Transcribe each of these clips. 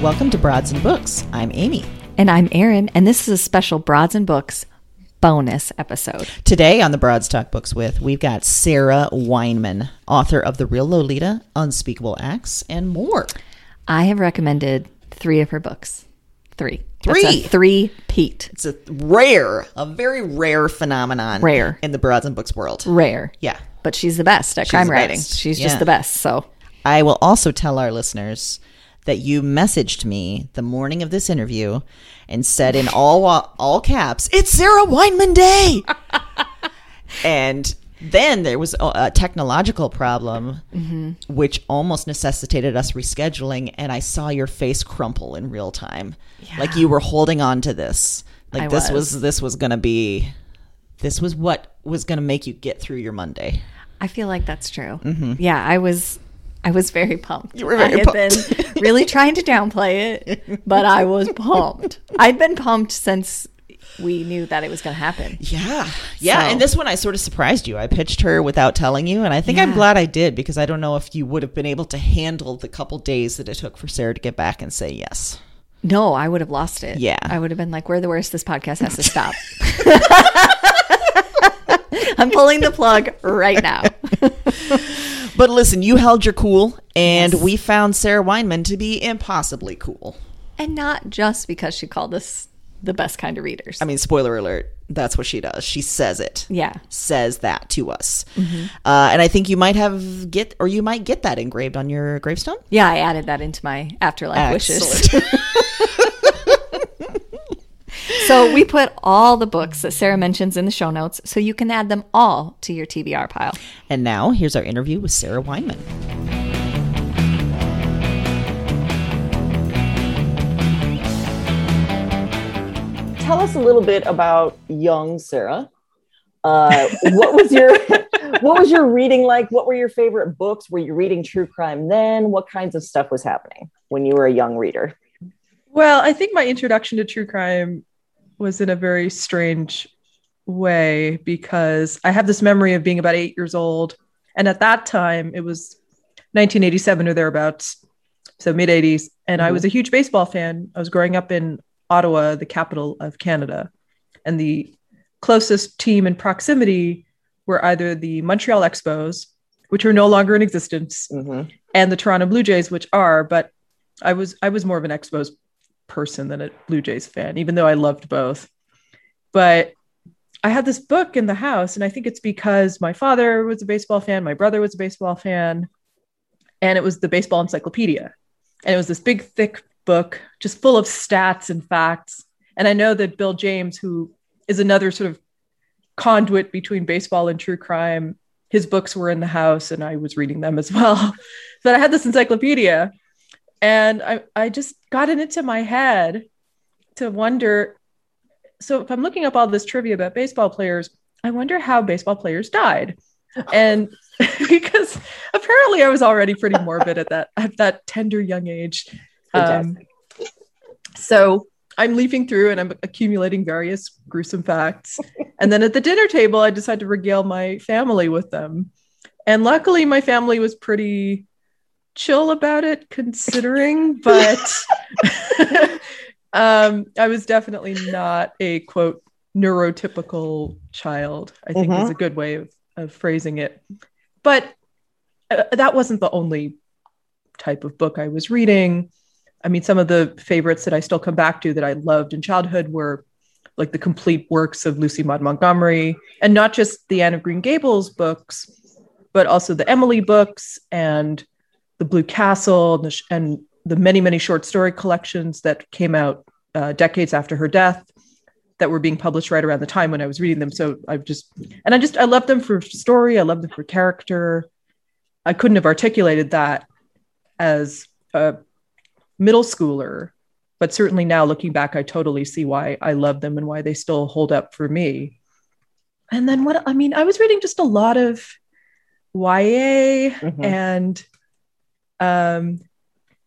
And welcome to Broads and Books. I'm Amy. And I'm Erin, and this is a special Broads and Books bonus episode. Today on the Broads Talk Books with, we've got Sarah Weinman, author of The Real Lolita, Unspeakable Acts, and more. I have recommended three of her books. Three. Three? Three Pete. It's a rare, a very rare phenomenon. Rare. In the Broads and Books world. Rare. Yeah. But she's the best at crime writing. best. She's Yeah. just the best. So I will also tell our listeners that you messaged me the morning of this interview and said in all all caps, "It's Sarah Weinman Day." and then there was a, technological problem mm-hmm. which almost necessitated us rescheduling and I saw your face crumple in real time. Like you were holding on to this. Like I this was. was this was going to be this was what was going to make you get through your Monday. I feel like that's true. Mm-hmm. Yeah, I was I was very pumped. You were very I had pumped. been really trying to downplay it, but I was pumped. I'd been pumped since we knew that it was going to happen. Yeah. Yeah. So- And this one, I sort of surprised you. I pitched her without telling you. And I think I'm glad I did because I don't know if you would have been able to handle the couple days that it took for Sarah to get back and say yes. No, I would have lost it. Yeah. I would have been like, we're the worst. This podcast has to stop. I'm pulling the plug right now. But listen, you held your cool, and Yes. we found Sarah Weinman to be impossibly cool. and not just because she called us the best kind of readers. I mean, spoiler alert, that's what she does. She says it. yeah. Says that to us. Uh, and I think you might have get, or you might get that engraved on your gravestone. Yeah, I added that into my afterlife wishes. Excellent. So we put all the books that Sarah mentions in the show notes so you can add them all to your TBR pile. and now here's our interview with Sarah Weinman. tell us a little bit about young Sarah. Uh, what was your what was your reading like? What were your favorite books? Were you reading true crime then? What kinds of stuff was happening when you were a young reader? Well, I think my introduction to true crime was in a very strange way because I have this memory of being about eight years old. And at that time, it was 1987 or thereabouts, so mid 80s. And I was a huge baseball fan. I was growing up in Ottawa, the capital of Canada. And the closest team in proximity were either the Montreal Expos, which are no longer in existence, Mhm. and the Toronto Blue Jays, which are, but I was I was more of an Expos person than a Blue Jays fan, even though I loved both. But I had this book in the house, and I think it's because my father was a baseball fan, my brother was a baseball fan, and it was the baseball encyclopedia. and it was this big, thick book, just full of stats and facts. And I know that Bill James, who is another sort of conduit between baseball and true crime, his books were in the house and I was reading them as well. but I had this encyclopedia and I, I just got it into my head to wonder so if I'm looking up all this trivia about baseball players, I wonder how baseball players died. And because apparently I was already pretty morbid at that at that tender young age. Um, so I'm leafing through and I'm accumulating various gruesome facts. and then at the dinner table, I decided to regale my family with them. And luckily, my family was pretty chill about it, considering, but um, I was definitely not a quote neurotypical child, I think Mhm. is a good way of, of phrasing it. But uh, that wasn't the only type of book I was reading. I mean, some of the favorites that I still come back to that I loved in childhood were like the complete works of Lucy Maud Montgomery, and not just the Anne of Green Gables books, but also the Emily books and the Blue Castle and the, and the many, many short story collections that came out uh, decades after her death that were being published right around the time when I was reading them. So I've just, and I just, I love them for story. I love them for character. I couldn't have articulated that as a middle schooler, but certainly now looking back, I totally see why I love them and why they still hold up for me. And then what, I mean, I was reading just a lot of YA Mhm. and um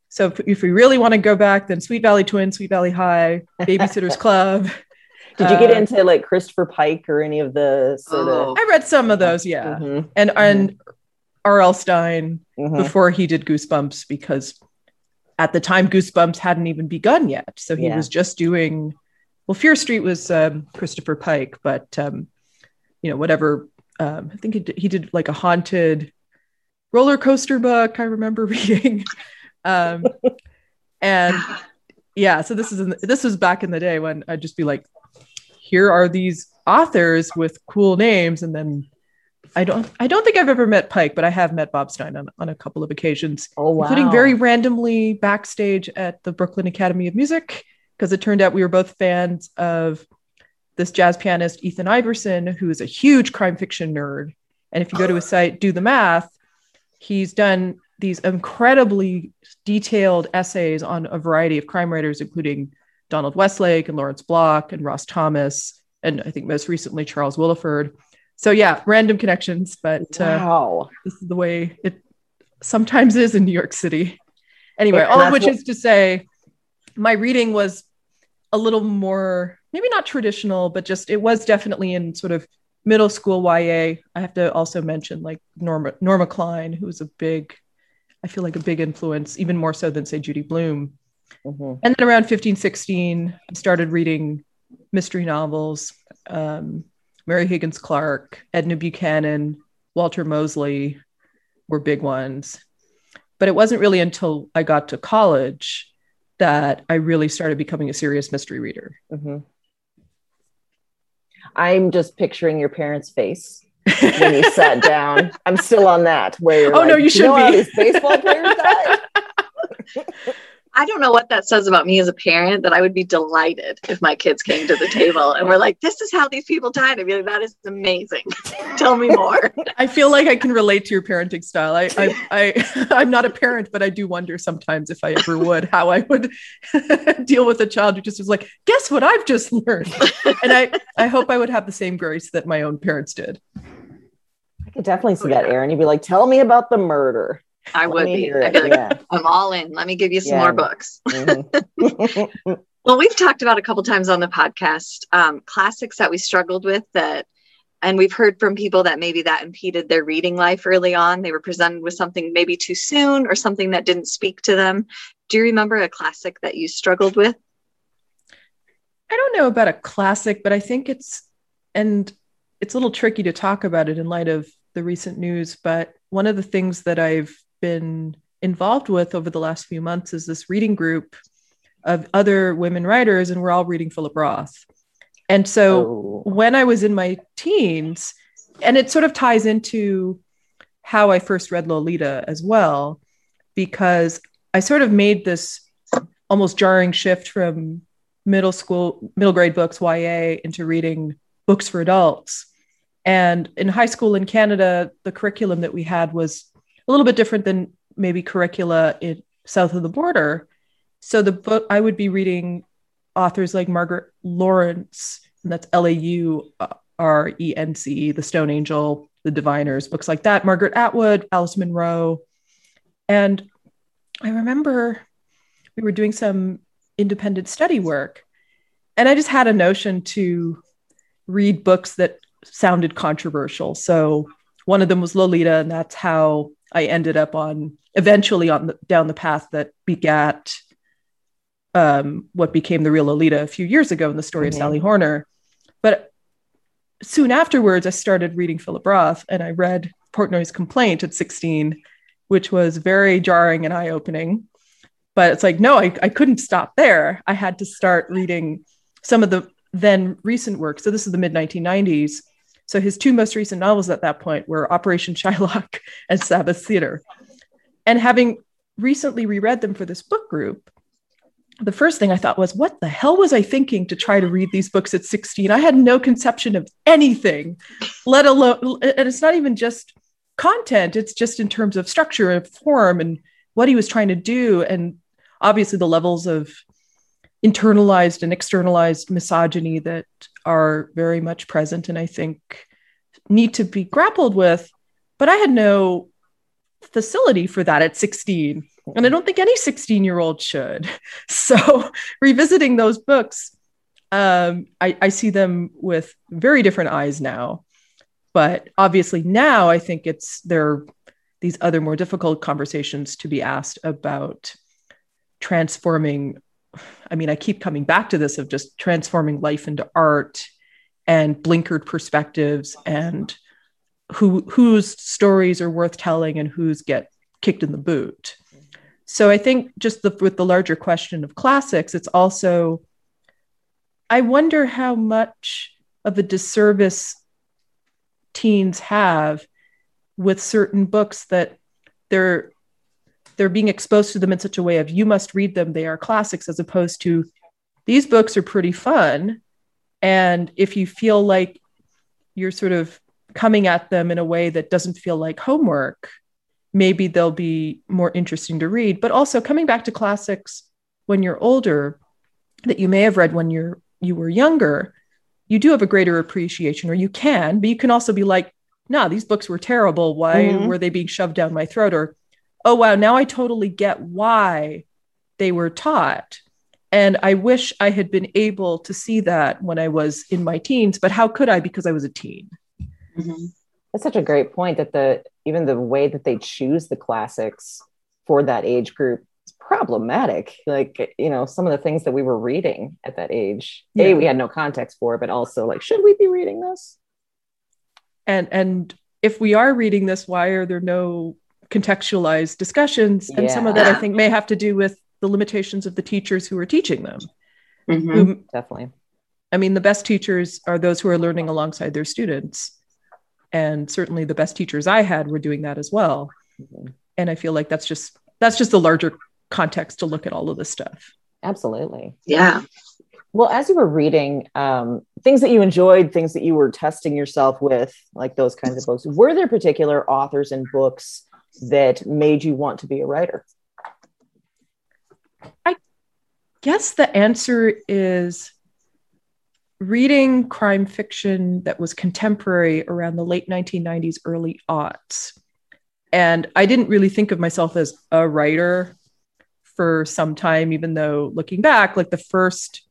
so if, if we really want to go back then sweet valley twins sweet valley high babysitters club Did you get Uh, into like Christopher Pike or any of the sort Oh. of? i read some of those yeah Mhm, and and R.L. Stine mhm. before he did Goosebumps because at the time Goosebumps hadn't even begun yet. So he Yeah. was just doing well, Fear Street was um, Christopher Pike, but um, you know, whatever um, I think he did, he did like a haunted roller coaster book I remember reading. um, and yeah, so this is in, this was back in the day when I'd just be like, here are these authors with cool names, and then I don't I don't think I've ever met Pike, but I have met Bob Stine on, on a couple of occasions, Oh wow! including very randomly backstage at the Brooklyn Academy of Music, because it turned out we were both fans of this jazz pianist Ethan Iverson, who is a huge crime fiction nerd. And if you go to his site, do the math, he's done these incredibly detailed essays on a variety of crime writers, including Donald Westlake and Lawrence Block and Ross Thomas, and I think most recently Charles Willeford. So yeah, random connections, but uh, wow. this is the way it sometimes is in New York City. Anyway, all of which what- is to say, my reading was a little more, maybe not traditional, but just it was definitely in sort of middle school YA. I have to also mention like Norma Norma Klein, who was a big, I feel like a big influence, even more so than say Judy Blume. Mhm. And then around 15, 16, I started reading mystery novels. Um, Mary Higgins Clark, Edna Buchanan, Walter Mosley were big ones. But it wasn't really until I got to college that I really started becoming a serious mystery reader. Mhm. I'm just picturing your parents' face when you sat down. I'm still on that. Where you're Oh, like, no, you "Do should know how be." these baseball players died. I don't know what that says about me as a parent that I would be delighted if my kids came to the table and were like, this is how these people died. I'd be like, that is amazing. Tell me more. I feel like I can relate to your parenting style. I, I, I, I'm not a parent, but I do wonder sometimes if I ever would, how I would deal with a child who just was like, guess what I've just learned. And I, I hope I would have the same grace that my own parents did. I could definitely see that, Erin. You'd be like, "Tell me about the murder." I Let would be. I'd be like, yeah. I'm all in. Let me give you some Yeah. more books. Mhm. Well, we've talked about a couple times on the podcast um, classics that we struggled with that, and we've heard from people that maybe that impeded their reading life early on. They were presented with something maybe too soon or something that didn't speak to them. Do you remember a classic that you struggled with? I don't know about a classic, but I think it's, and it's a little tricky to talk about it in light of the recent news. But one of the things that I've been involved with over the last few months is this reading group of other women writers, and we're all reading Philip Roth. And so Oh. when I was in my teens, and it sort of ties into how I first read Lolita as well, because I sort of made this almost jarring shift from middle school, middle grade books, YA, into reading books for adults. And in high school in Canada, the curriculum that we had was a little bit different than maybe curricula in south of the border. So the book I would be reading authors like Margaret Laurence, and that's L A U R E N C, The Stone Angel, The Diviners, books like that. Margaret Atwood, Alice Munro, and I remember we were doing some independent study work, and I just had a notion to read books that sounded controversial. So one of them was Lolita, and that's how I ended up on eventually on the, down the path that begat um, what became the real Lolita a few years ago in the story mm-hmm. of Sally Horner. But soon afterwards, I started reading Philip Roth, and I read Portnoy's Complaint at 16, which was very jarring and eye opening. But it's like, no, I, I couldn't stop there. I had to start reading some of the then recent work. So this is the mid 1990s. So his two most recent novels at that point were Operation Shylock and Sabbath Theater. And having recently reread them for this book group, the first thing I thought was, what the hell was I thinking to try to read these books at 16? I had no conception of anything, let alone, and it's not even just content, it's just in terms of structure and form and what he was trying to do. And obviously, the levels of internalized and externalized misogyny that are very much present and I think need to be grappled with. But I had no facility for that at 16. And I don't think any 16 year old should. So, revisiting those books, um, I, I see them with very different eyes now. But obviously, now I think it's there are these other more difficult conversations to be asked about transforming I mean, I keep coming back to this of just transforming life into art and blinkered perspectives and who whose stories are worth telling and whose get kicked in the boot. So I think just the, with the larger question of classics, it's also I wonder how much of a disservice teens have with certain books that they're they're being exposed to them in such a way of you must read them they are classics as opposed to these books are pretty fun. And if you feel like you're sort of coming at them in a way that doesn't feel like homework maybe they'll be more interesting to read. But also coming back to classics when you're older that you may have read when you're you were younger you do have a greater appreciation or you can but you can also be like nah these books were terrible. Why mm-hmm. were they being shoved down my throat? Or oh, wow, now I totally get why they were taught. And I wish I had been able to see that when I was in my teens, but how could I because I was a teen? Mm-hmm. That's such a great point that the even the way that they choose the classics for that age group is problematic. Like, you know, some of the things that we were reading at that age, yeah. A, we had no context for, but also like, should we be reading this? And and if we are reading this, why are there no contextualized discussions. And some of that I think may have to do with the limitations of the teachers who are teaching them. Mm-hmm. Who, Definitely. I mean, the best teachers are those who are learning alongside their students. And certainly the best teachers I had were doing that as well. Mm-hmm. And I feel like that's just that's just the larger context to look at all of this stuff. Absolutely. Yeah. Well, as you were reading um, things that you enjoyed, things that you were testing yourself with, like those kinds of books, were there particular authors and books that made you want to be a writer? I guess the answer is reading crime fiction that was contemporary around the late 1990s, early aughts. And I didn't really think of myself as a writer for some time, even though looking back, like the first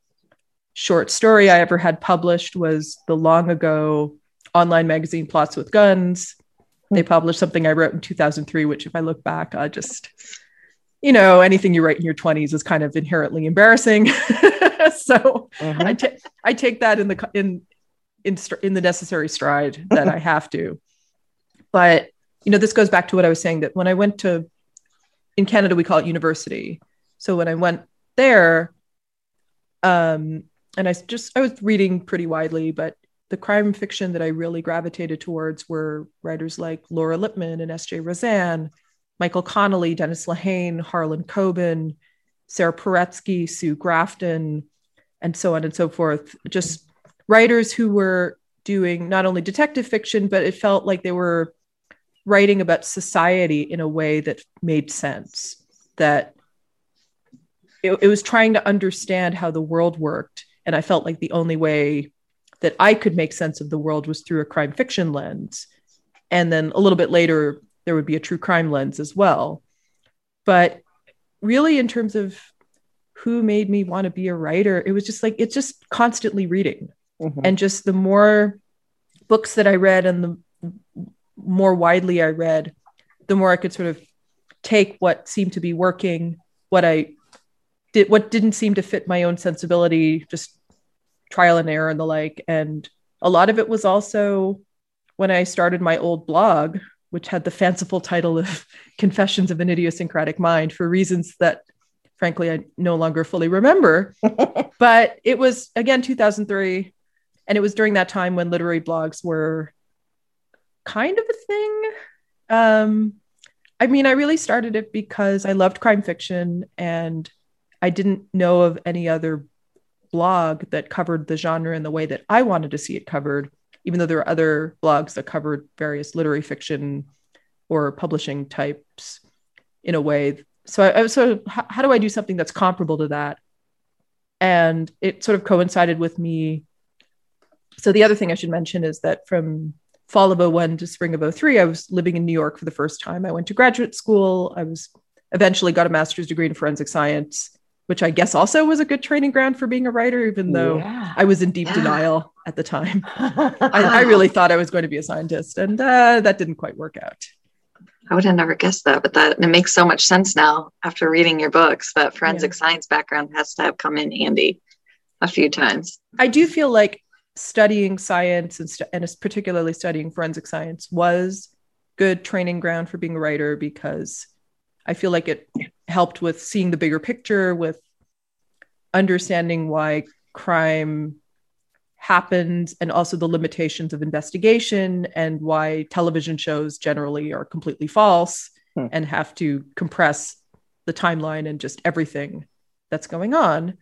short story I ever had published was the long ago online magazine Plots with Guns they published something I wrote in 2003, which, if I look back, I just, you know, anything you write in your 20s is kind of inherently embarrassing. so mm-hmm. I, t- I take that in the in in in the necessary stride that I have to. But you know, this goes back to what I was saying that when I went to in Canada, we call it university. So when I went there, um, and I just I was reading pretty widely, but the crime fiction that I really gravitated towards were writers like Laura Lippman and S.J. Rozan, Michael Connelly, Dennis Lehane, Harlan Coben, Sarah Paretsky, Sue Grafton, and so on and so forth. Just writers who were doing not only detective fiction, but it felt like they were writing about society in a way that made sense, that it, it was trying to understand how the world worked. And I felt like the only way that I could make sense of the world was through a crime fiction lens. And then a little bit later, there would be a true crime lens as well. But really, in terms of who made me want to be a writer, it was just like it's just constantly reading. Mhm. And just the more books that I read and the more widely I read, the more I could sort of take what seemed to be working, what I did, what didn't seem to fit my own sensibility, just trial and error and the like. And a lot of it was also when I started my old blog, which had the fanciful title of Confessions of an Idiosyncratic Mind for reasons that frankly I no longer fully remember. but it was again 2003 and it was during that time when literary blogs were kind of a thing. Um, I mean, I really started it because I loved crime fiction and I didn't know of any other blog that covered the genre in the way that I wanted to see it covered, even though there are other blogs that covered various literary fiction or publishing types in a way. So I, I was sort of, how, how do I do something that's comparable to that? And it sort of coincided with me. So the other thing I should mention is that from fall of 01 to spring of 03, I was living in New York for the first time. I went to graduate school. I was eventually got a master's degree in forensic science, which I guess also was a good training ground for being a writer, even though Yeah. I was in deep Yeah. denial at the time. I, I really thought I was going to be a scientist, and uh, that didn't quite work out. I would have never guessed that, but that it makes so much sense now after reading your books. That forensic science background has to have come in handy a few times. I do feel like studying science and, st- and particularly studying forensic science was good training ground for being a writer because I feel like it helped with seeing the bigger picture, with understanding why crime happens and also the limitations of investigation and why television shows generally are completely false Hmm. and have to compress the timeline and just everything that's going on.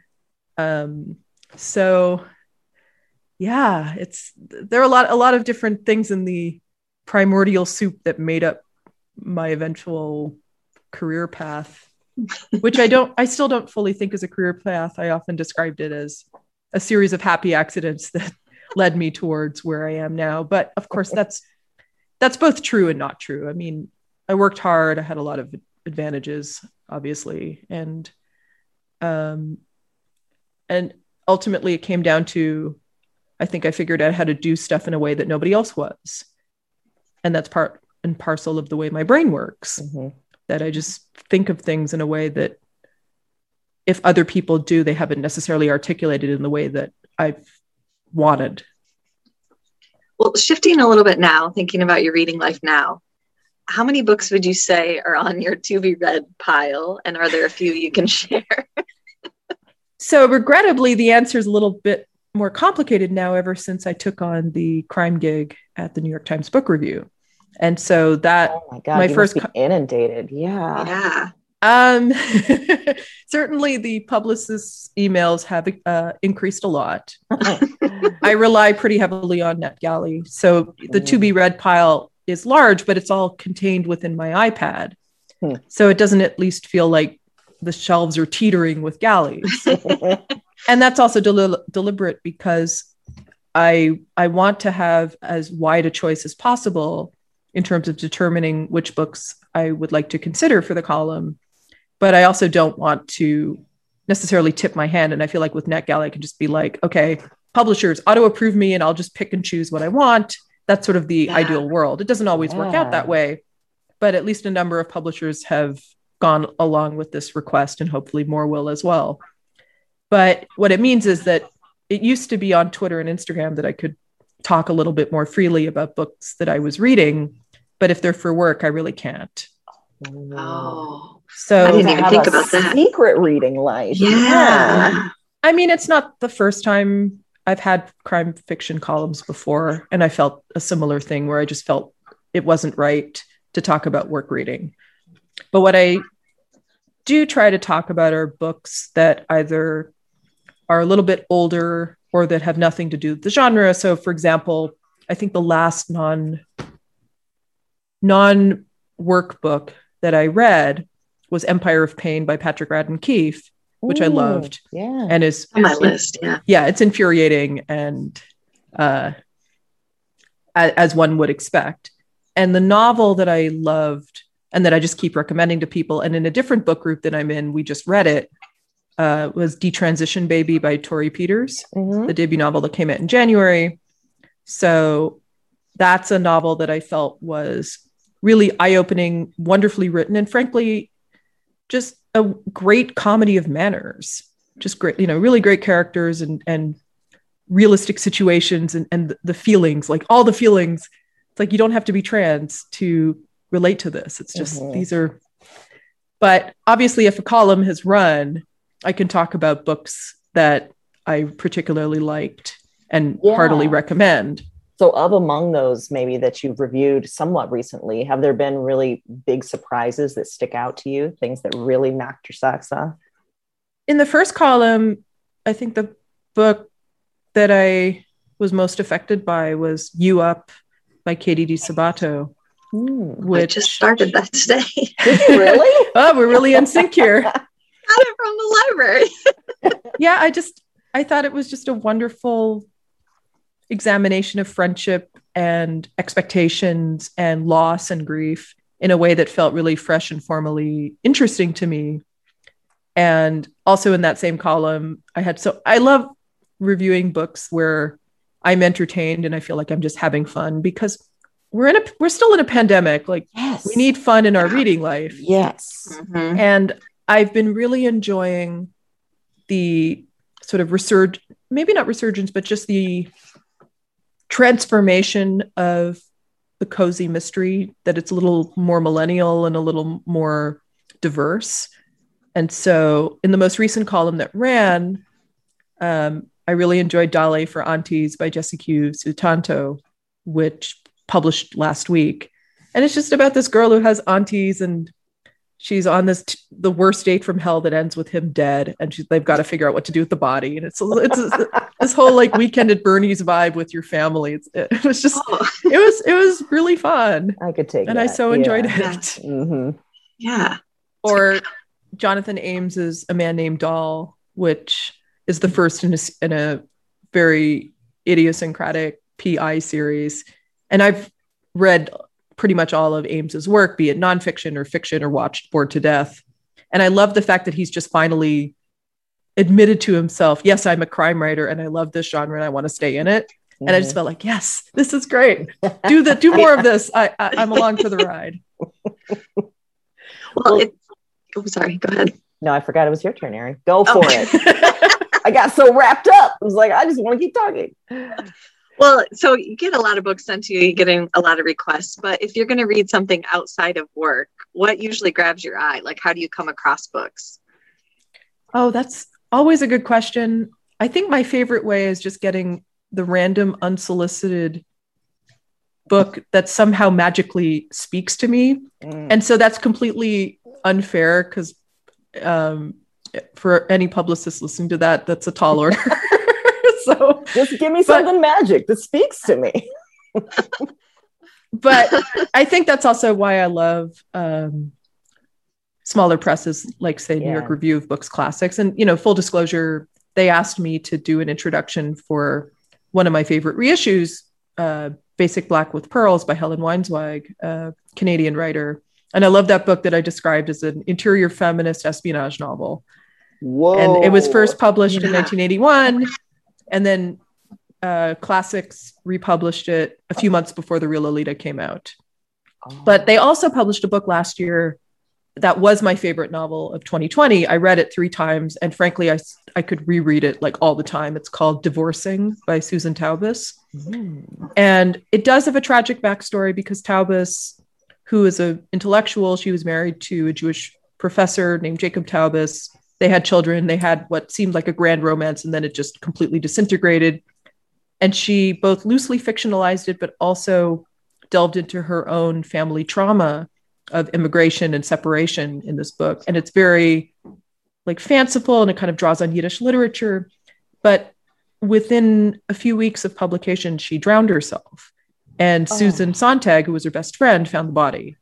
Um, so yeah, it's there are a lot a lot of different things in the primordial soup that made up my eventual career path, which I don't I still don't fully think is a career path. I often described it as a series of happy accidents that led me towards where I am now. But of course that's that's both true and not true. I mean, I worked hard, I had a lot of advantages, obviously, and um and ultimately it came down to I think I figured out how to do stuff in a way that nobody else was. And that's part and parcel of the way my brain works. Mhm. That I just think of things in a way that if other people do, they haven't necessarily articulated in the way that I've wanted. Well, shifting a little bit now, thinking about your reading life now, how many books would you say are on your to be read pile? And are there a few you can share? So, regrettably, the answer is a little bit more complicated now ever since I took on the crime gig at the New York Times Book Review. And so that Oh my god, My you first must be inundated. Yeah. yeah. Um, certainly, the publicist's emails have uh, increased a lot. I rely pretty heavily on NetGalley, so the to be read pile is large, but it's all contained within my iPad, Hmm. so it doesn't at least feel like the shelves are teetering with galleys. and that's also deli- deliberate because I I want to have as wide a choice as possible in terms of determining which books I would like to consider for the column, but I also don't want to necessarily tip my hand. And I feel like with NetGalley, I can just be like, okay, publishers auto approve me, and I'll just pick and choose what I want. That's sort of the Yeah. ideal world. It doesn't always work out that way, but at least a number of publishers have gone along with this request, and hopefully more will as well. But what it means is that it used to be on Twitter and Instagram that I could talk a little bit more freely about books that I was reading. But if they're for work, I really can't. Oh, So I didn't even think a about that. Secret reading life. yeah. I mean, it's not the first time I've had crime fiction columns before, and I felt a similar thing where I just felt it wasn't right to talk about work reading. but what I do try to talk about are books that either are a little bit older or that have nothing to do with the genre. So, for example, I think the last non non workbook that I read was Empire of Pain by Patrick Radden Keefe, which I loved Yeah. and is On my list, yeah. yeah, it's infuriating and uh, a- as one would expect. And the novel that I loved and that I just keep recommending to people, and in a different book group that I'm in, we just read it, uh, was Detransition Baby by Torrey Peters, Mhm. the debut novel that came out in January. So that's a novel that I felt was really eye opening, wonderfully written, and frankly, just a great comedy of manners. Just great, you know, really great characters and and realistic situations and, and the feelings, like all the feelings. It's like you don't have to be trans to relate to this. It's just Mhm. these are but obviously if a column has run, I can talk about books that I particularly liked and Yeah. heartily recommend. So, of among those, maybe that you've reviewed somewhat recently, have there been really big surprises that stick out to you? Things that really knocked your socks off? in the first column, I think the book that I was most affected by was You Up by Katie Di Sabato, Hmm. I which just started that today. Really? oh, we're really in sync here. Got it from the library. Yeah, I just I thought it was just a wonderful examination of friendship and expectations and loss and grief in a way that felt really fresh and formally interesting to me. And also in that same column, I had so I love reviewing books where I'm entertained and I feel like I'm just having fun because we're in a we're still in a pandemic. Like Yes. we need fun in our reading life. Yes. Mhm. And I've been really enjoying the sort of resurg maybe not resurgence, but just the transformation of the cozy mystery, that it's a little more millennial and a little more diverse. And so in the most recent column that ran, um, I really enjoyed Dial A for Aunties by Jesse Q. Sutanto, which published last week. And it's just about this girl who has aunties and she's on this t- the worst date from hell that ends with him dead and she's, they've got to figure out what to do with the body and it's it's this whole like weekend at Bernie's vibe with your family it's, it was just Oh, it was it was really fun I could take it. and I so enjoyed yeah. it hmm yeah. or Jonathan Ames's A Man Named Doll, which is the first in a, s- in a very idiosyncratic PI series. And I've read pretty much all of Ames's work, be it nonfiction or fiction or watched Bored to Death. And I love the fact that he's just finally admitted to himself, yes, I'm a crime writer and I love this genre and I want to stay in it. And I just mm-hmm. felt like, yes, this is great. Do the do more of this. I, I I'm along for the ride. Well, Well- it, oh, sorry. Go ahead. No, I forgot it was your turn, Ari. Go oh. for Oh. it. I got so wrapped up. I was like, I just want to keep talking. Well, so you get a lot of books sent to you, you're getting a lot of requests, but if you're going to read something outside of work, what usually grabs your eye? Like, how do you come across books? Oh, that's always a good question. I think my favorite way is just getting the random unsolicited book that somehow magically speaks to me. Mm. And so that's completely unfair because um, for any publicist listening to that, that's a tall order. so, Just give me But- something magic that speaks to me. but I think that's also why I love um, smaller presses like, say, New Yeah. York Review of Books Classics. And, you know, full disclosure, they asked me to do an introduction for one of my favorite reissues, uh, Basic Black with Pearls by Helen Weinzweig, a Canadian writer. And I love that book that I described as an interior feminist espionage novel. Whoa. And it was first published in 1981. And then uh, Classics republished it a few months before The Real Lolita came out. Oh. But they also published a book last year that was my favorite novel of 2020. I read it three times, and frankly, I, I could reread it like all the time. It's called Divorcing by Susan Taubes. Mm. And it does have a tragic backstory because Taubes, who is an intellectual, she was married to a Jewish professor named Jacob Taubes. They had children. They had what seemed like a grand romance, and then it just completely disintegrated. And she both loosely fictionalized it, but also delved into her own family trauma of immigration and separation in this book. And it's very like fanciful and it kind of draws on Yiddish literature. But within a few weeks of publication, she drowned herself. And Oh. Susan Sontag, who was her best friend, found the body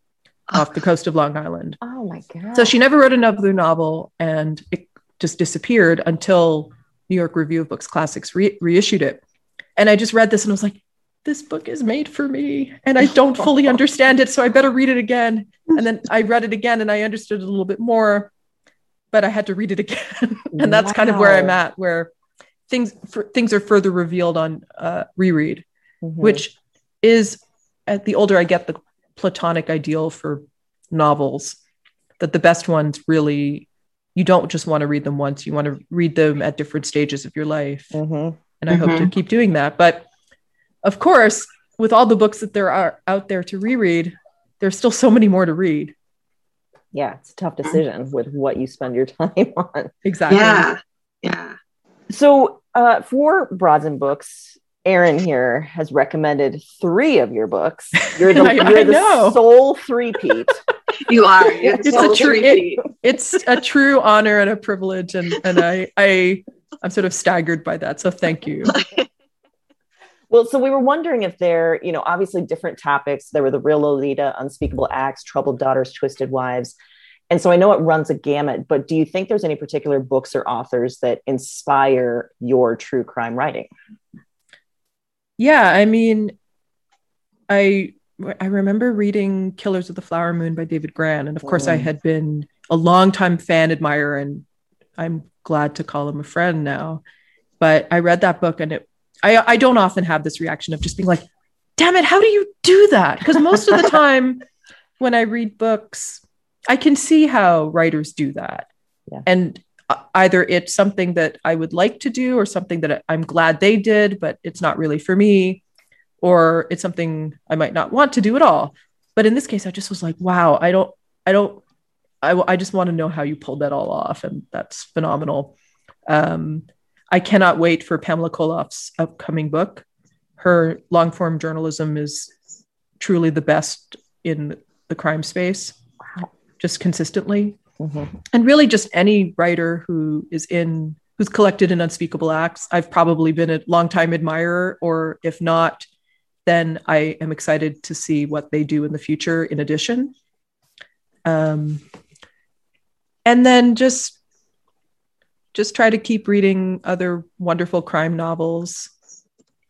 off the coast of Long Island. Oh my god. So she never wrote another novel and it just disappeared until New York Review of Books Classics re- reissued it. And I just read this and I was like, this book is made for me and I don't fully understand it. So I better read it again. And then I read it again and I understood it a little bit more, but I had to read it again. and that's kind of where I'm at, where things for, things are further revealed on uh, reread Mhm. which is at the older I get, the platonic ideal for novels. That the best ones really, you don't just want to read them once; you want to read them at different stages of your life. Mhm. And I hope to keep doing that. But of course, with all the books that there are out there to reread, there's still so many more to read. Yeah, it's a tough decision with what you spend your time on. Exactly. Yeah. Yeah. So, uh, for Broads and Books, Erin here has recommended three of your books. You're the, I- you're I the know. sole three-peat. You are. It's a true- repeat. It's a true honor and a privilege, and and I I I'm sort of staggered by that. So thank you. Well, so we were wondering if there, you know, obviously different topics. There were the real Lolita, Unspeakable Acts, Troubled Daughters, Twisted Wives. And so I know it runs a gamut, but do you think there's any particular books or authors that inspire your true crime writing? Yeah, I mean, I I remember reading Killers of the Flower Moon by David Grann, and of course, I Mm. had been a longtime fan, admirer, and I'm glad to call him a friend now. But I read that book, and it I I don't often have this reaction of just being like, "Damn it, how do you do that?" Because most of the time, when I read books, I can see how writers do that, Yeah. and either it's something that I would like to do or something that I'm glad they did, but it's not really for me, or it's something I might not want to do at all. But in this case, I just was like, wow, I don't, I don't, I, I just want to know how you pulled that all off. And that's phenomenal. Um, I cannot wait for Pamela Colloff's upcoming book. Her long form journalism is truly the best in the crime space, just consistently Mhm. and really just any writer who is in who's collected in unspeakable acts i've probably been a longtime admirer or if not then i am excited to see what they do in the future in addition um, and then just just try to keep reading other wonderful crime novels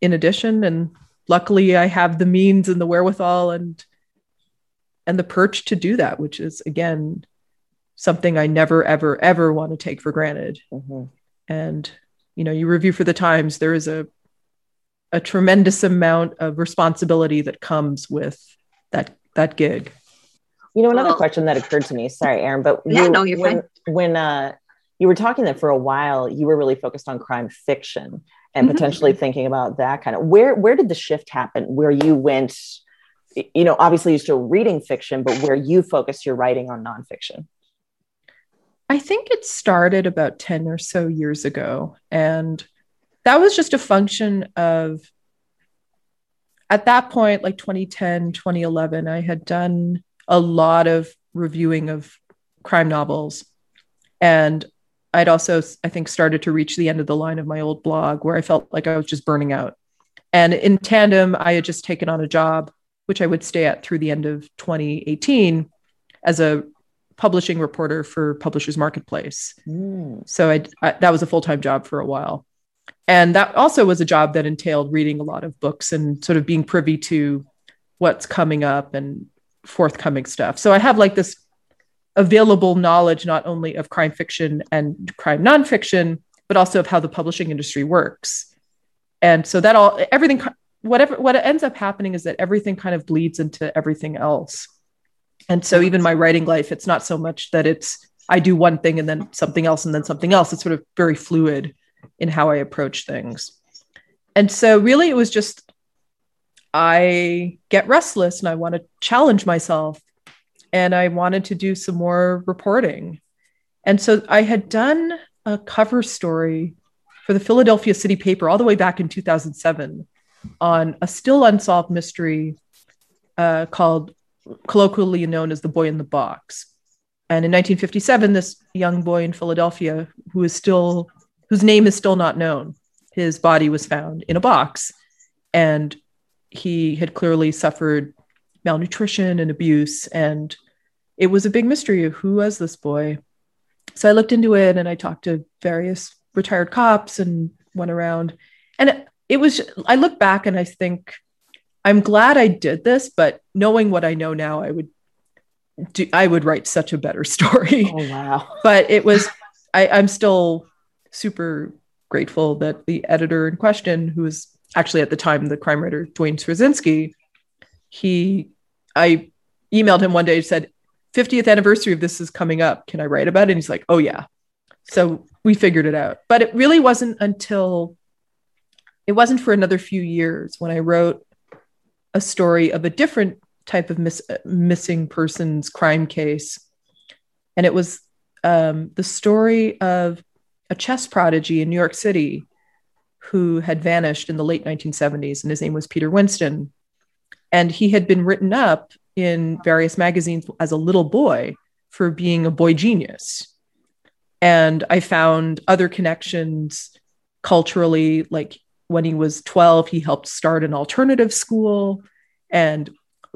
in addition and luckily i have the means and the wherewithal and and the perch to do that which is again something I never, ever, ever want to take for granted. Mhm. And you know, you review for the Times. There is a a tremendous amount of responsibility that comes with that that gig. You know, another Well- question that occurred to me. Sorry, Erin, but Yeah, you- no, you're when, When uh, you were talking that for a while, you were really focused on crime fiction and Mhm. potentially thinking about that kind of. Where where did the shift happen? Where you went, you know, obviously you're still reading fiction, but where you focused your writing on nonfiction. I think it started about 10 or so years ago. And that was just a function of, at that point, like 2010, 2011, I had done a lot of reviewing of crime novels. And I'd also, I think, started to reach the end of the line of my old blog where I felt like I was just burning out. And in tandem, I had just taken on a job, which I would stay at through the end of 2018 as a publishing reporter for Publishers Marketplace. Mm. So I, I that was a full time job for a while, and that also was a job that entailed reading a lot of books and sort of being privy to what's coming up and forthcoming stuff. So I have like this available knowledge not only of crime fiction and crime nonfiction, but also of how the publishing industry works. And so that all everything whatever what ends up happening is that everything kind of bleeds into everything else. And so even my writing life, it's not so much that it's I do one thing and then something else and then something else. It's sort of very fluid in how I approach things. And so really it was just I get restless and I want to challenge myself and I wanted to do some more reporting. And so I had done a cover story for the Philadelphia City Paper all the way back in 2007 on a still unsolved mystery uh, called colloquially known as the boy in the box. And in 1957, this young boy in Philadelphia, who is still, whose name is still not known, his body was found in a box. And he had clearly suffered malnutrition and abuse. And it was a big mystery of who was this boy. So I looked into it and I talked to various retired cops and went around. And it, was, I look back and I think, I'm glad I did this, but knowing what I know now, I would do, I would write such a better story. Oh wow. but it was, I, I'm still super grateful that the editor in question, who was actually at the time the crime writer Duane Swierczynski, he, I emailed him one day, and said, 50th anniversary of this is coming up. Can I write about it? And he's like, oh yeah. So we figured it out. But it really wasn't until it wasn't for another few years when I wrote a story of a different type of miss, missing persons crime case. And it was um, the story of a chess prodigy in New York City who had vanished in the late 1970s, and his name was Peter Winston. And he had been written up in various magazines as a little boy for being a boy genius. And I found other connections culturally, like when he was 12, he helped start an alternative school, and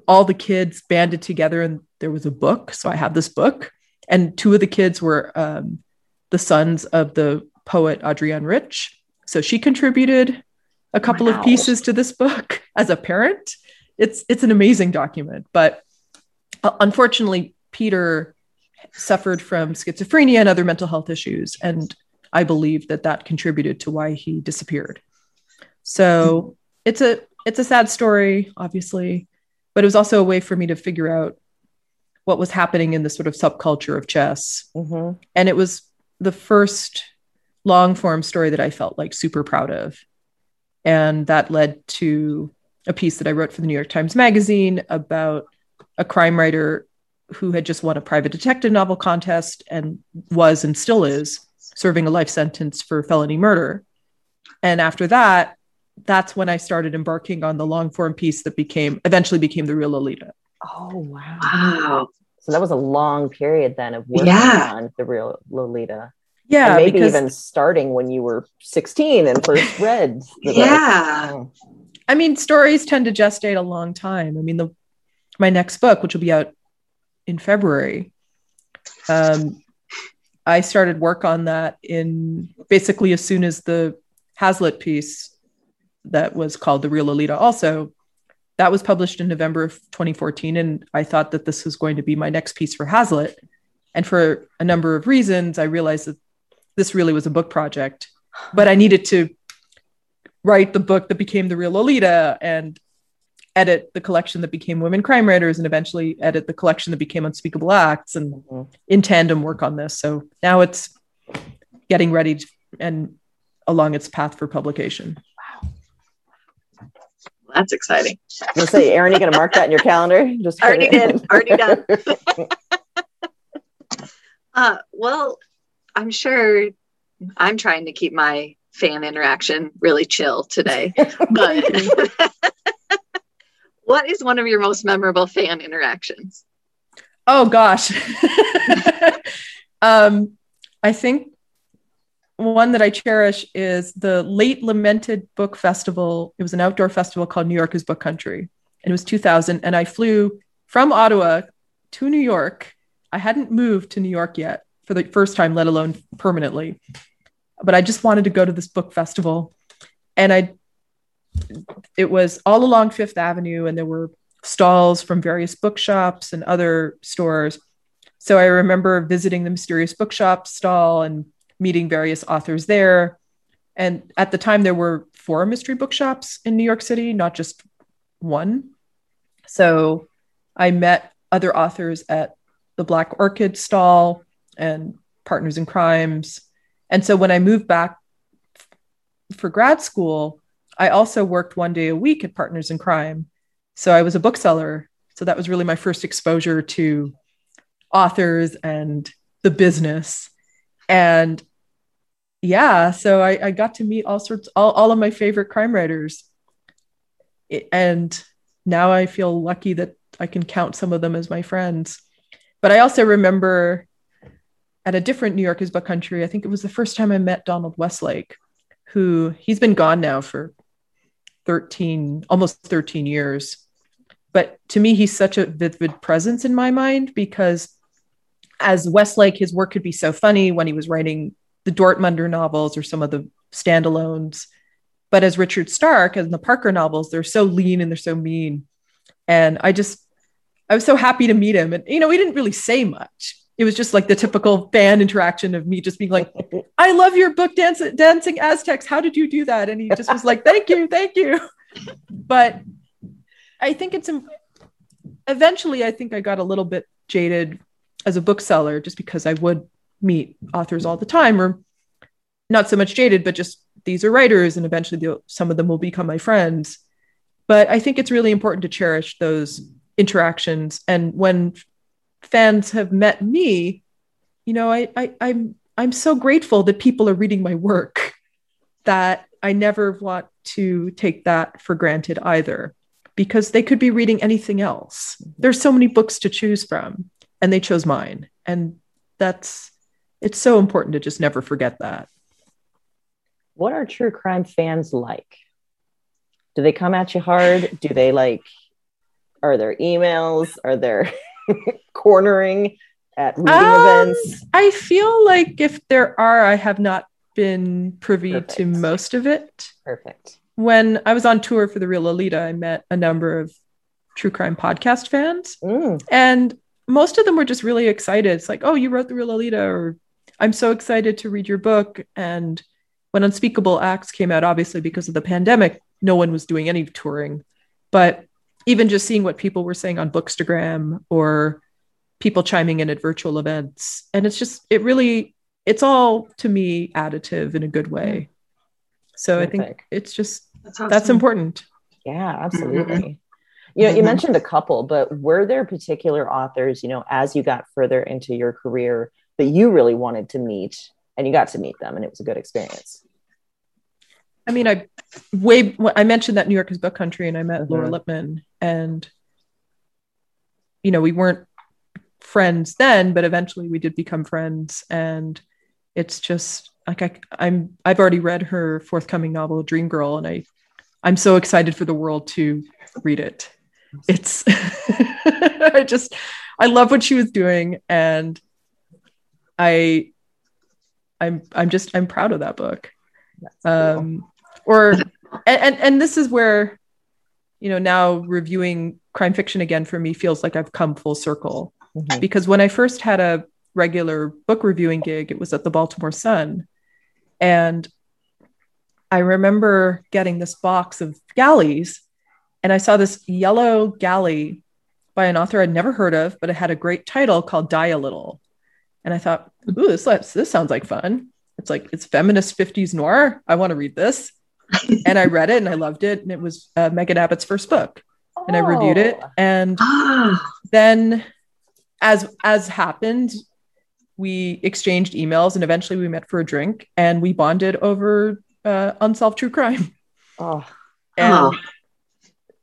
all the kids banded together, and there was a book. So I have this book, and two of the kids were um, the sons of the poet Adrienne Rich. So she contributed a couple Wow. of pieces to this book as a parent. It's it's an amazing document, but uh, unfortunately, Peter suffered from schizophrenia and other mental health issues, and I believe that that contributed to why he disappeared. So it's a it's a sad story, obviously, but it was also a way for me to figure out what was happening in the sort of subculture of chess. Mhm. And it was the first long form story that I felt like super proud of. And that led to a piece that I wrote for the New York Times Magazine about a crime writer who had just won a private detective novel contest and was and still is serving a life sentence for felony murder. And after that, that's when I started embarking on the long form piece that became eventually became the real Lolita. Oh wow. Wow. So that was a long period then of working Yeah. on the real Lolita. Yeah, and maybe because even starting when you were 16 and first read. the book. Yeah. I mean, stories tend to gestate a long time. I mean, the my next book, which will be out in February, um, I started work on that in basically as soon as the Hazlitt piece that was called The Real Lolita also that was published in November of 2014. And I thought that this was going to be my next piece for Hazlitt. And for a number of reasons, I realized that this really was a book project, but I needed to write the book that became The Real Lolita and edit the collection that became Women Crime Writers and eventually edit the collection that became Unspeakable Acts and Mhm. in tandem work on this. So now it's getting ready and along its path for publication. That's exciting. I'm gonna say, Erin, you gonna mark that in your calendar? Just Already did. Already done. Uh, well, I'm sure I'm trying to keep my fan interaction really chill today. But what is one of your most memorable fan interactions? Oh gosh. um, I think one that I cherish is the late lamented book festival. It was an outdoor festival called New York is Book Country. And it was 2000. And I flew from Ottawa to New York. I hadn't moved to New York yet for the first time, let alone permanently. But I just wanted to go to this book festival. And I, it was all along Fifth Avenue, and there were stalls from various bookshops and other stores. So I remember visiting the Mysterious Bookshop stall and meeting various authors there. And at the time, there were four mystery bookshops in New York City, not just one. So I met other authors at the Black Orchid stall and Partners in Crimes. And so when I moved back for grad school, I also worked one day a week at Partners in Crime. So I was a bookseller. So that was really my first exposure to authors and the business. And yeah, so I, I got to meet all sorts, all, all of my favorite crime writers. It- and now I feel lucky that I can count some of them as my friends. But I also remember at a different New York is Book Country, I think it was the first time I met Donald Westlake, who he's been gone now for 13, almost 13 years. But to me, he's such a vivid presence in my mind because as Westlake, his work could be so funny when he was writing the Dortmunder novels or some of the standalones. But as Richard Stark and the Parker novels, they're so lean and they're so mean. And I just, I was so happy to meet him. And, you know, we didn't really say much. It was just like the typical fan interaction of me just being like, I love your book, Dance- Dancing Aztecs. How did you do that? And he just was like, thank you, thank you. But I think it's eventually, I think I got a little bit jaded as a bookseller just because I would meet authors all the time or not so much jaded, but just these are writers and eventually some of them will become my friends. But I think it's really important to cherish those interactions. And when fans have met me, you know, I, I I'm I'm so grateful that people are reading my work that I never want to take that for granted either because they could be reading anything else. There's so many books to choose from and they chose mine. And that's it's so important to just never forget that. What are true crime fans like? Do they come at you hard? Do they like are there emails? Are there cornering at reading um, events? I feel like if there are, I have not been privy Perfect. to most of it. Perfect. When I was on tour for the Real Lolita, I met a number of true crime podcast fans. Mm. And most of them were just really excited. It's like, oh, you wrote the Real Lolita, or I'm so excited to read your book. And when Unspeakable Acts came out, obviously because of the pandemic, no one was doing any touring. But even just seeing what people were saying on Bookstagram or people chiming in at virtual events, and it's just it really it's all to me additive in a good way. So Perfect. I think it's just that's, awesome. that's important. Yeah, absolutely. Mm-hmm. You know, you mm-hmm. mentioned a couple, but were there particular authors, you know, as you got further into your career that you really wanted to meet and you got to meet them and it was a good experience? I mean, I way I mentioned that New York is book country, and I met mm-hmm. Laura Lippman, and you know, we weren't friends then, but eventually we did become friends, and it's just like I, I'm I've already read her forthcoming novel, Dream Girl, and I I'm so excited for the world to read it. It's I just I love what she was doing, and I I'm I'm just I'm proud of that book. Um, or and, and this is where you know now reviewing crime fiction again for me feels like I've come full circle mm-hmm. because when I first had a regular book reviewing gig, it was at the Baltimore Sun, and I remember getting this box of galleys, and I saw this yellow galley by an author I'd never heard of, but it had a great title called Die a Little, and I thought, ooh, this this sounds like fun. It's like it's feminist 50s noir. I want to read this. and I read it and I loved it. And it was uh, Megan Abbott's first book. Oh. And I reviewed it. Oh. And then as as happened, we exchanged emails and eventually we met for a drink and we bonded over uh, unsolved true crime. Oh. And oh.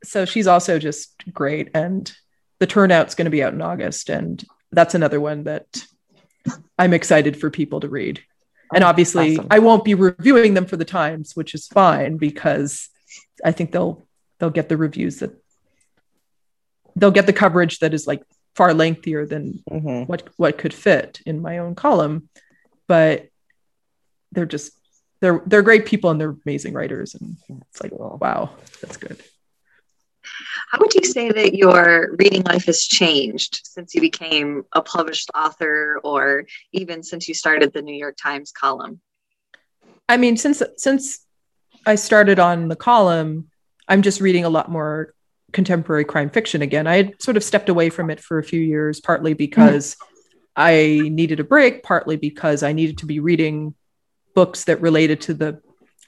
so she's also just great. And the turnout's going to be out in August. And that's another one that I'm excited for people to read and oh, obviously awesome. I won't be reviewing them for the Times, which is fine because I think they'll they'll get the reviews that they'll get the coverage that is like far lengthier than mm-hmm. what what could fit in my own column. But they're just they're they're great people and they're amazing writers and it's like wow that's good how would you say that your reading life has changed since you became a published author or even since you started the New York Times column? I mean, since since I started on the column, I'm just reading a lot more contemporary crime fiction again. I had sort of stepped away from it for a few years, partly because mm. I needed a break, partly because I needed to be reading books that related to the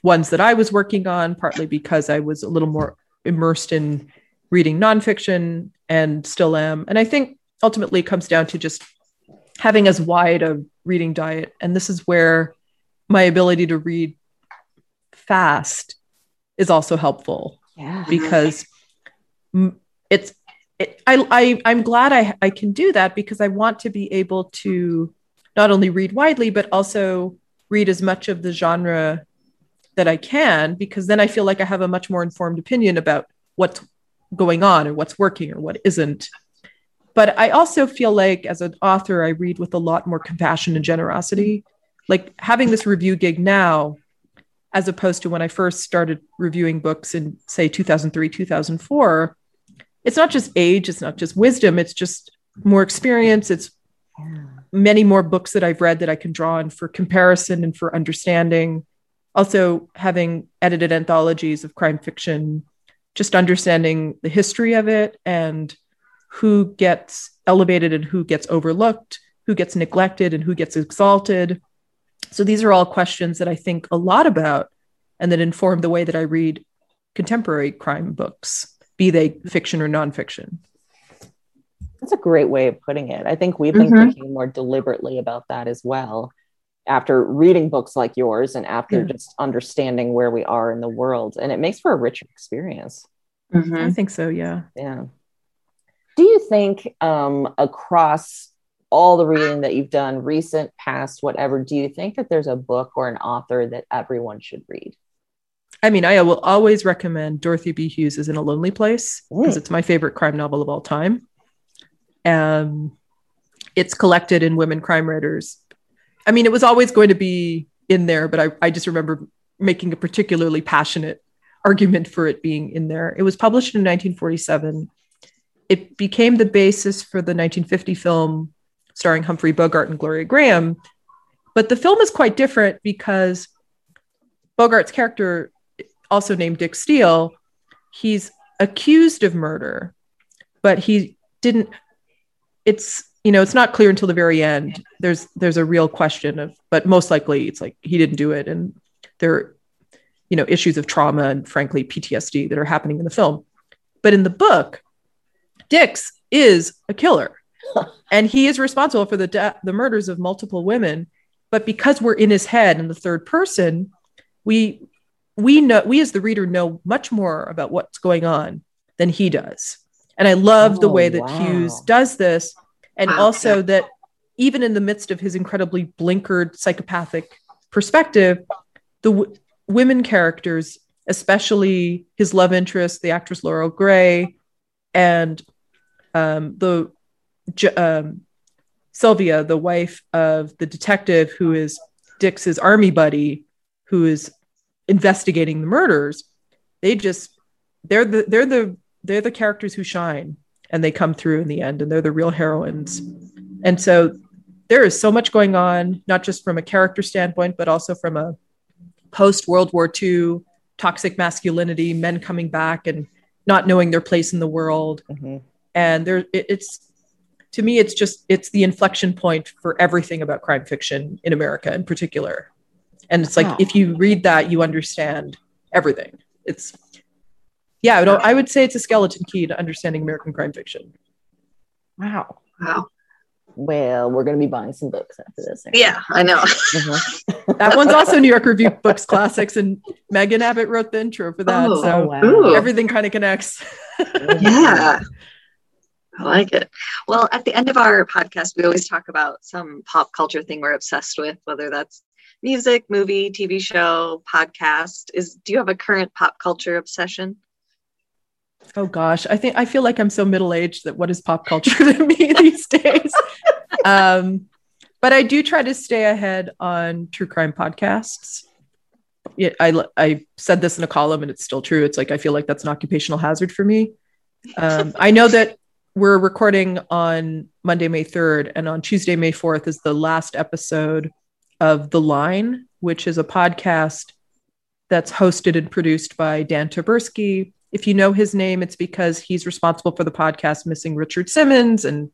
ones that I was working on, partly because I was a little more immersed in reading nonfiction and still am. And I think ultimately it comes down to just having as wide a reading diet. And this is where my ability to read fast is also helpful. Yeah. Because it's it, I, I I'm glad I I can do that because I want to be able to not only read widely but also read as much of the genre that I can because then I feel like I have a much more informed opinion about what's going on or what's working or what isn't. But I also feel like as an author, I read with a lot more compassion and generosity. Like having this review gig now, as opposed to when I first started reviewing books in, say, 2003, 2004, it's not just age, it's not just wisdom, it's just more experience. It's many more books that I've read that I can draw on for comparison and for understanding. Also, having edited anthologies of crime fiction, just understanding the history of it and who gets elevated and who gets overlooked, who gets neglected and who gets exalted. So these are all questions that I think a lot about and that inform the way that I read contemporary crime books, be they fiction or nonfiction. That's a great way of putting it. I think we've been Mhm. thinking more deliberately about that as well after reading books like yours and after Yeah. just understanding where we are in the world. And it makes for a richer experience. Mhm. I think so, yeah. Yeah. Do you think um, across all the reading that you've done, recent, past, whatever, do you think that there's a book or an author that everyone should read? I mean, I will always recommend Dorothy B. Hughes is in a lonely place because Mm. it's my favorite crime novel of all time. Um, it's collected in Women Crime Writers. I mean, it was always going to be in there, but I, I just remember making a particularly passionate argument for it being in there. It was published in 1947. It became the basis for the 1950 film starring Humphrey Bogart and Gloria Grahame. But the film is quite different because Bogart's character also named Dix Steele, he's accused of murder, but he didn't. It's you know it's not clear until the very end. There's there's a real question of, but most likely it's like he didn't do it, and there are you know issues of trauma and frankly PTSD that are happening in the film. But in the book, Dix is a killer, and he is responsible for the de- the murders of multiple women. But because we're in his head in the third person, we we know we as the reader know much more about what's going on than he does and i love the Oh, way that wow. hughes does this and also that even in the midst of his incredibly blinkered psychopathic perspective the w- women characters especially his love interest the actress laurel gray and um, the um, sylvia the wife of the detective who is dix's army buddy who is investigating the murders they just they're the they're the they're the characters who shine and they come through in the end and they're the real heroines and so there is so much going on not just from a character standpoint but also from a post world war ii toxic masculinity men coming back and not knowing their place in the world Mhm. and there it, it's to me it's just it's the inflection point for everything about crime fiction in america in particular and it's like Wow. if you read that you understand everything it's yeah I, don't, I would say it's a skeleton key to understanding american crime fiction Wow. Wow. Well, we're going to be buying some books after this. Yeah, I know. Mhm. that one's also new york review books classics and megan abbott wrote the intro for that Oh, so wow. Ooh. everything kind of connects Yeah. I like it. Well, at the end of our podcast, we always talk about some pop culture thing we're obsessed with, whether that's music, movie, TV show, podcast. Is do you have a current pop culture obsession? Oh gosh, I think I feel like I'm so middle aged that what is pop culture to me these days? um, but I do try to stay ahead on true crime podcasts. Yeah, I I said this in a column and it's still true. It's like I feel like that's an occupational hazard for me. Um, I know that we're recording on Monday, May 3rd, and on Tuesday, May 4th is the last episode of The Line, which is a podcast that's hosted and produced by Dan Taberski. If you know his name, it's because he's responsible for the podcast Missing Richard Simmons and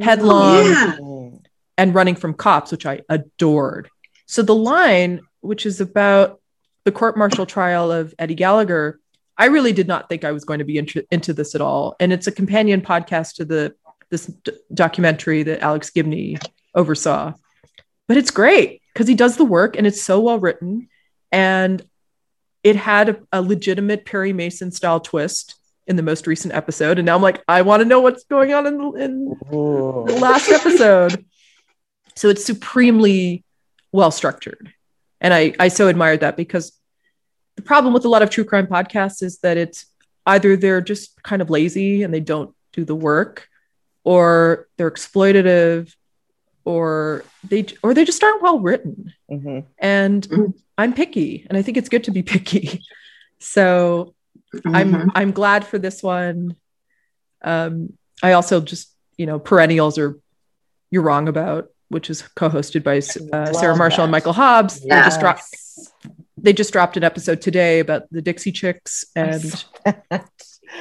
Headlong yeah. and Running from Cops, which I adored. So The Line, which is about the court martial trial of Eddie Gallagher, I really did not think I was going to be into, into this at all. And it's a companion podcast to the this d- documentary that Alex Gibney oversaw. But it's great because he does the work and it's so well written. And it had a, a legitimate Perry Mason style twist in the most recent episode, and now I'm like, I want to know what's going on in the, in the last episode. So it's supremely well structured. And I, I so admired that because the problem with a lot of true crime podcasts is that it's either they're just kind of lazy and they don't do the work, or they're exploitative, or they or they just aren't well written. Mhm. And. I'm picky, and I think it's good to be picky. So I'm Mhm. I'm glad for this one. Um, I also just you know perennials are you're wrong about, which is co-hosted by uh, Sarah Marshall and. Michael Hobbs. They just dropped they just dropped an episode today about the Dixie Chicks, and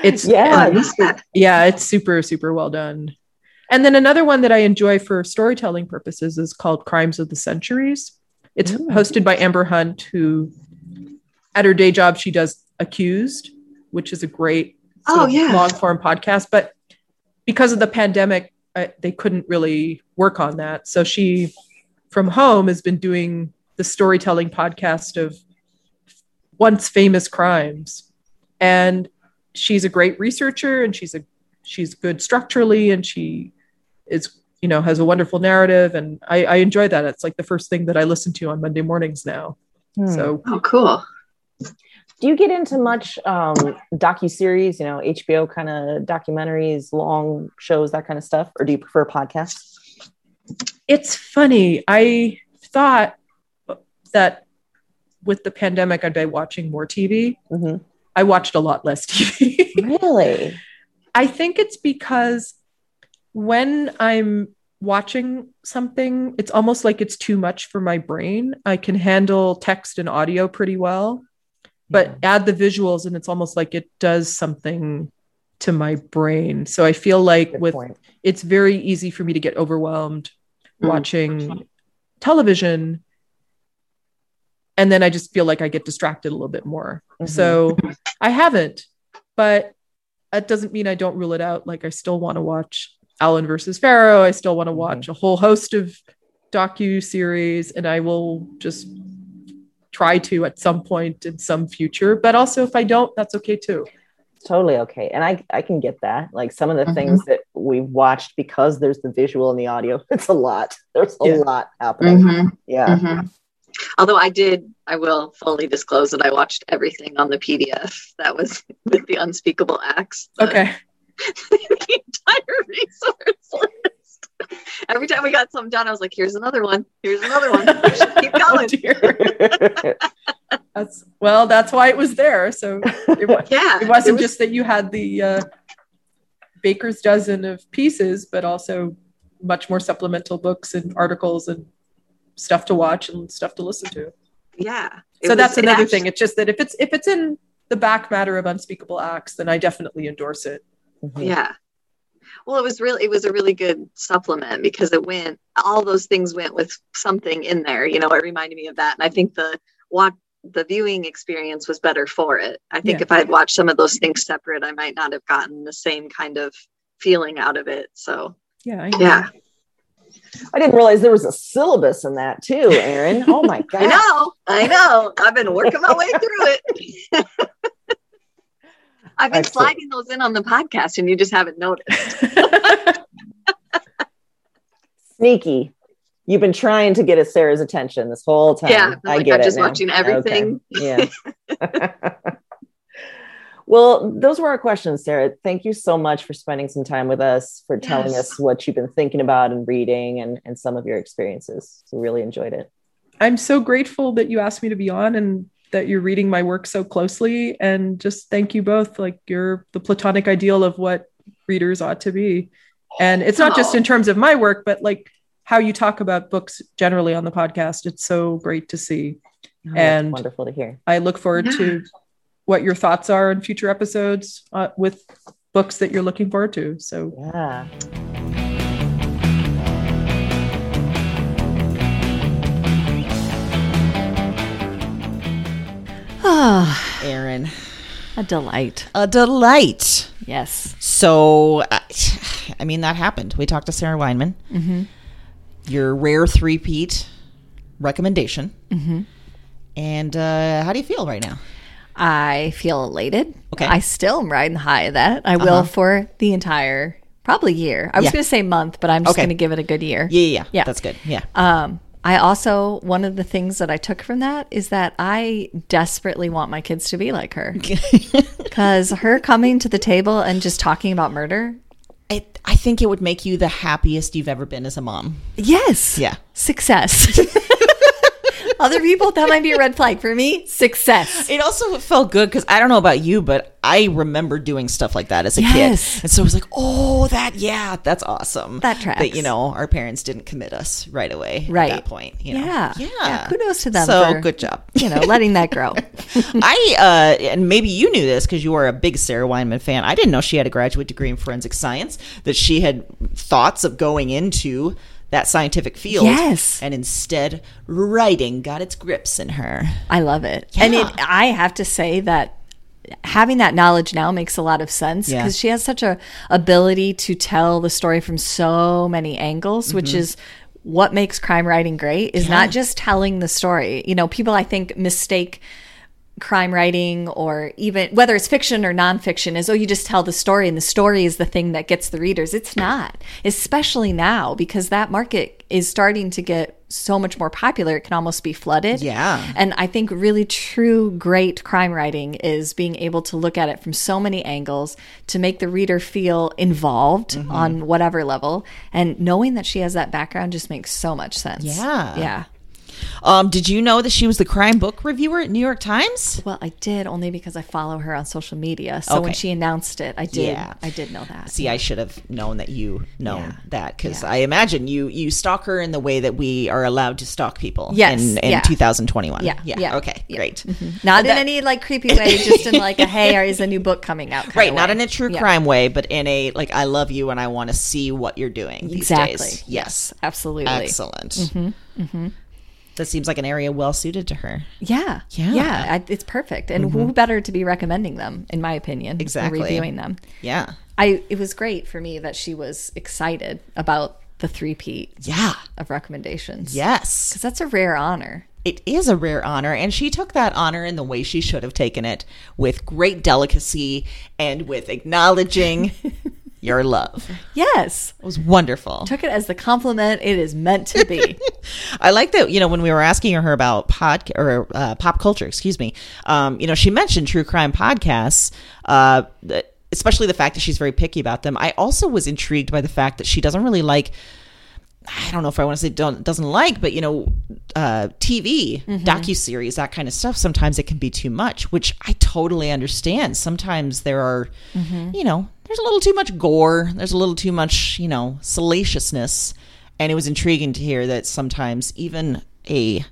it's Yeah, missed that. yeah, it's super super well done. And then another one that I enjoy for storytelling purposes is called Crimes of the Centuries. It's Ooh. hosted by Amber Hunt, who at her day job she does Accused, which is a great Oh, yeah. long form podcast. But because of the pandemic, uh, they couldn't really work on that. So she, from home, has been doing the storytelling podcast of once famous crimes, and she's a great researcher, and she's a she's good structurally, and she is you know has a wonderful narrative, and I, I enjoy that. It's like the first thing that I listen to on Monday mornings now. Hmm. So Oh, cool. Do you get into much um, docu series? You know, HBO kind of documentaries, long shows, that kind of stuff, or do you prefer podcasts? it's funny. I thought that with the pandemic, I'd be watching more TV. Mhm. I watched a lot less TV. Really? I think it's because when I'm watching something, it's almost like it's too much for my brain. I can handle text and audio pretty well, but add the visuals and it's almost like it does something to my brain. So I feel like Good with point. it's very easy for me to get overwhelmed Mm. watching television and then i just feel like i get distracted a little bit more Mhm. so i haven't but that doesn't mean i don't rule it out like i still want to watch Allen versus Farrow i still want to watch a whole host of docu series and i will just try to at some point in some future but also if i don't that's okay too totally okay and i i can get that like some of the Mhm. things that we've watched because there's the visual and the audio it's a lot there's a Yeah. lot happening Mhm. yeah Mhm. Although I did, I will fully disclose that I watched everything on the PDF that was with the unspeakable acts. okay the entire resource list. Every time we got something done, I was like, "Here's another one. Here's another one. Keep oh going." dear that's well that's why it was there so it, wa- yeah, it wasn't was- just that you had the uh, baker's dozen of pieces but also much more supplemental books and articles and stuff to watch and stuff to listen to yeah. So was- that's it another actu- thing it's just that if it's if it's in the back matter of unspeakable acts then i definitely endorse it Mhm. Yeah. Well, it was really it was a really good supplement because it went all those things went with something in there. You know, it reminded me of that, and I think the watch the viewing experience was better for it. I think Yeah. if I'd watched some of those things separate, I might not have gotten the same kind of feeling out of it. So yeah I yeah, i didn't realize there was a syllabus in that too erin oh my god I know, I know. I've been working my way through it. I've been Excellent. sliding those in on the podcast, and you just haven't noticed. sneaky you've been trying to get a sarah's attention this whole time Yeah, i like get I'm it just now. watching everything. Okay. yeah well those were our questions sarah thank you so much for spending some time with us for telling Yes. us what you've been thinking about and reading and, and some of your experiences we really enjoyed it i'm so grateful that you asked me to be on and that you're reading my work so closely. And just thank you both like you're the platonic ideal of what readers ought to be. And it's not just in terms of my work but like how you talk about books generally on the podcast. It's so great to see. Oh, And- wonderful to hear. I look forward to what your thoughts are in future episodes uh, with books that you're looking forward to. So yeah Ah, Erin, A delight. a delight. Yes. So, I mean, that happened. We talked to Sarah Weinman. Mm-hmm. Your rare three-peat recommendation. Mm-hmm. And uh, how do you feel right now? I feel elated. Okay. I still am riding high of that. I will for the entire probably year. I was Yeah. going to say month, but I'm just Okay. going to give it a good year. Yeah, yeah, yeah. Yeah. That's good. Yeah. Um, I also one of the things that I took from that is that I desperately want my kids to be like her. Because her coming to the table and just talking about murder, I, I think it would make you the happiest you've ever been as a mom. yes, Yeah. success. Other people that might be a red flag for me. Success. It also felt good because I don't know about you, but I remember doing stuff like that as a Yes. kid. And so it was like, oh, that, yeah, that's awesome. That tracks. That, you know, our parents didn't commit us right away Right. at that point. You know? Yeah. Yeah. Yeah, kudos to them So for- good job. You know, letting that grow. I, uh, and maybe you knew this because you are a big Sarah Weinman fan. I didn't know she had a graduate degree in forensic science, that she had thoughts of going into that scientific field. Yes. And instead, writing got its grips in her. I love it. And it, I have to say that having that knowledge now makes a lot of sense Yeah. because she has such a ability to tell the story from so many angles, which Mm-hmm. is what makes crime writing great is not just telling the story. You know, people I think mistake crime writing or even whether it's fiction or nonfiction is oh you just tell the story and the story is the thing that gets the readers it's not especially now because that market is starting to get so much more popular it can almost be flooded Yeah. and i think really true great crime writing is being able to look at it from so many angles to make the reader feel involved Mm-hmm. on whatever level and knowing that she has that background just makes so much sense Yeah. yeah Um, did you know that she was the crime book reviewer at New York Times? Well, I did only because I follow her on social media. So when she announced it, I did. Yeah. I did know that. See, I should have known that you know Yeah. that because Yeah. I imagine you you stalk her in the way that we are allowed to stalk people. Yes, in, in yeah. 2021. Yeah, yeah, yeah, Okay, great. Not in That- any like creepy way, just in like a hey, is a new book coming out? Right, not in a true crime way, but in a like I love you and I want to see what you're doing these Exactly. days. Yes, Absolutely. excellent. Mm-hmm, That seems like an area well suited to her. Yeah. Yeah. Yeah. I, it's perfect. And mm-hmm. who better to be recommending them, in my opinion, Exactly. reviewing them. Yeah, I. It was great for me that she was excited about the three-peat yeah, of recommendations. yes. Because that's a rare honor. It is a rare honor, and she took that honor in the way she should have taken it with great delicacy and with acknowledging your love. Yes. It was wonderful. Took it as the compliment it is meant to be. I like that, you know, when we were asking her about pod or uh, pop culture, excuse me, um, you know, she mentioned true crime podcasts, uh, especially the fact that she's very picky about them. I also was intrigued by the fact that she doesn't really like. I don't know if I want to say don't doesn't like, but you know, uh, TV docu series that kind of stuff. Sometimes it can be too much, which I totally understand. Sometimes there are, you know, there's a little too much gore. There's a little too much, you know, salaciousness, and it was intriguing to hear that sometimes even a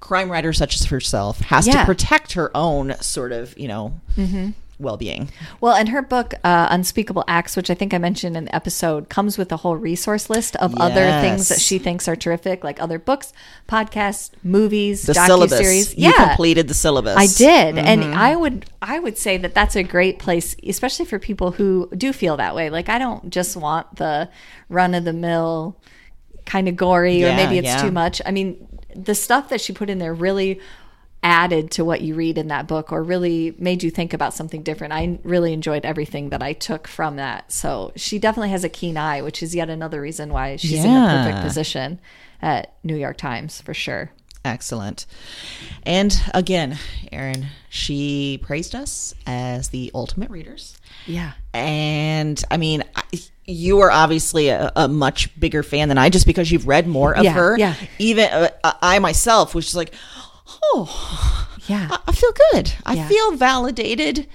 crime writer such as herself has Yeah. to protect her own sort of, you know, mm-hmm. Well-being. Well, and her book, uh, Unspeakable Acts, which I think I mentioned in the episode, comes with a whole resource list of other things that she thinks are terrific, like other books, podcasts, movies, The docu syllabus. series. You Yeah, completed the syllabus. I did, and Mm-hmm. I would I would say that that's a great place, especially for people who do feel that way. Like I don't just want the run of the mill kind of gory, or maybe it's yeah. too much. I mean, the stuff that she put in there really added to what you read in that book or really made you think about something different. I really enjoyed everything that I took from that. So she definitely has a keen eye, which is yet another reason why she's in a perfect position at New York Times for sure. Excellent. And again, Erin, she praised us as the ultimate readers. Yeah. And I mean, I, you are obviously a, a much bigger fan than I, just because you've read more of Yeah, her. yeah. Even uh, I myself was just like, oh, Yeah. I, I feel good. I Yeah. feel validated.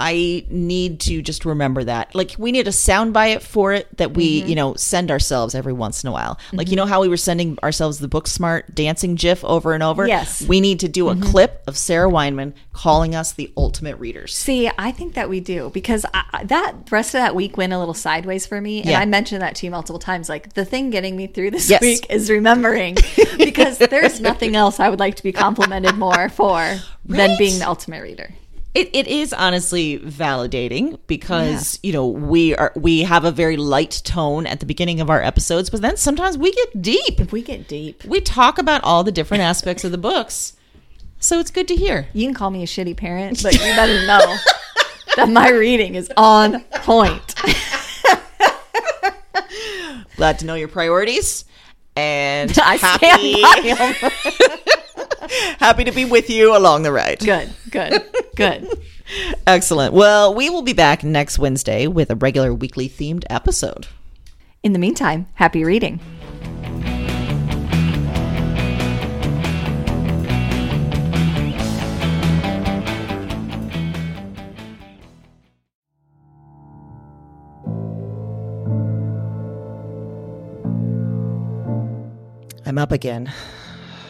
I need to just remember that. Like we need a sound bite for it that we, Mm-hmm. you know, send ourselves every once in a while. Like you know how we were sending ourselves the Booksmart dancing gif over and over? Yes. Mm-hmm. We need to do a clip of Sarah Weinman calling us the ultimate readers. See, I think that we do because I, that rest of that week went a little sideways for me, and Yeah. I mentioned that to you multiple times. Like the thing getting me through this Yes. week is remembering because there's nothing else I would like to be complimented more for than being the ultimate reader. It, it is honestly validating because you know we are we have a very light tone at the beginning of our episodes, but then sometimes we get deep. We get deep. We talk about all the different aspects of the books. So it's good to hear. You can call me a shitty parent, but you better know that my reading is on point. Glad to know your priorities. And I happy, stand by 'em. happy to be with you along the ride. Good, good, good. Excellent. Well, we will be back next Wednesday with a regular weekly themed episode. In the meantime, happy reading. I'm up again.